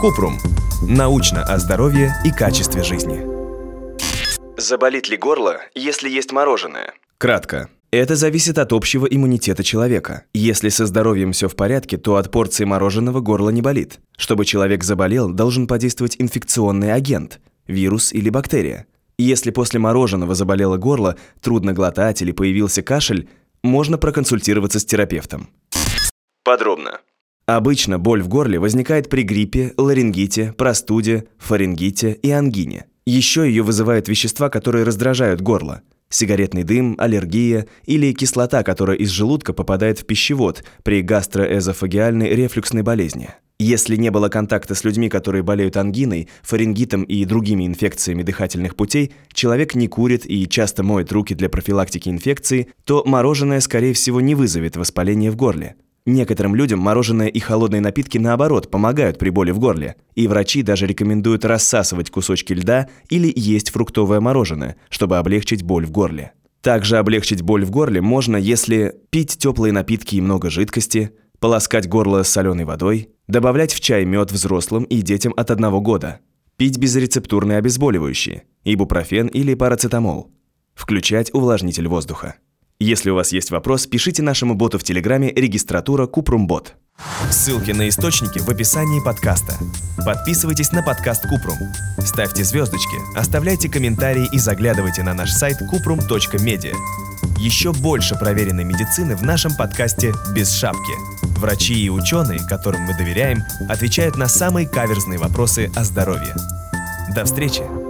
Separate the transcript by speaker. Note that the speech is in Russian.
Speaker 1: Купрум. Научно о здоровье и качестве жизни.
Speaker 2: Заболит ли горло, если есть мороженое?
Speaker 1: Кратко. Это зависит от общего иммунитета человека. Если со здоровьем все в порядке, то от порции мороженого горло не болит. Чтобы человек заболел, должен подействовать инфекционный агент – вирус или бактерия. Если после мороженого заболело горло, трудно глотать или появился кашель, можно проконсультироваться с терапевтом.
Speaker 2: Подробно.
Speaker 1: Обычно боль в горле возникает при гриппе, ларингите, простуде, фарингите и ангине. Еще ее вызывают вещества, которые раздражают горло. Сигаретный дым, аллергия или кислота, которая из желудка попадает в пищевод при гастроэзофагиальной рефлюксной болезни. Если не было контакта с людьми, которые болеют ангиной, фарингитом и другими инфекциями дыхательных путей, человек не курит и часто моет руки для профилактики инфекции, то мороженое, скорее всего, не вызовет воспаление в горле. Некоторым людям мороженое и холодные напитки, наоборот, помогают при боли в горле. И врачи даже рекомендуют рассасывать кусочки льда или есть фруктовое мороженое, чтобы облегчить боль в горле. Также облегчить боль в горле можно, если пить теплые напитки и много жидкости, полоскать горло соленой водой, добавлять в чай мед взрослым и детям от одного года, пить безрецептурные обезболивающие, ибупрофен или парацетамол, включать увлажнитель воздуха. Если у вас есть вопрос, пишите нашему боту в Телеграме регистратура Купрумбот.
Speaker 3: Ссылки на источники в описании подкаста. Подписывайтесь на подкаст Купрум. Ставьте звездочки, оставляйте комментарии и заглядывайте на наш сайт kuprum.media. Еще больше проверенной медицины в нашем подкасте «Без шапки». Врачи и ученые, которым мы доверяем, отвечают на самые каверзные вопросы о здоровье. До встречи!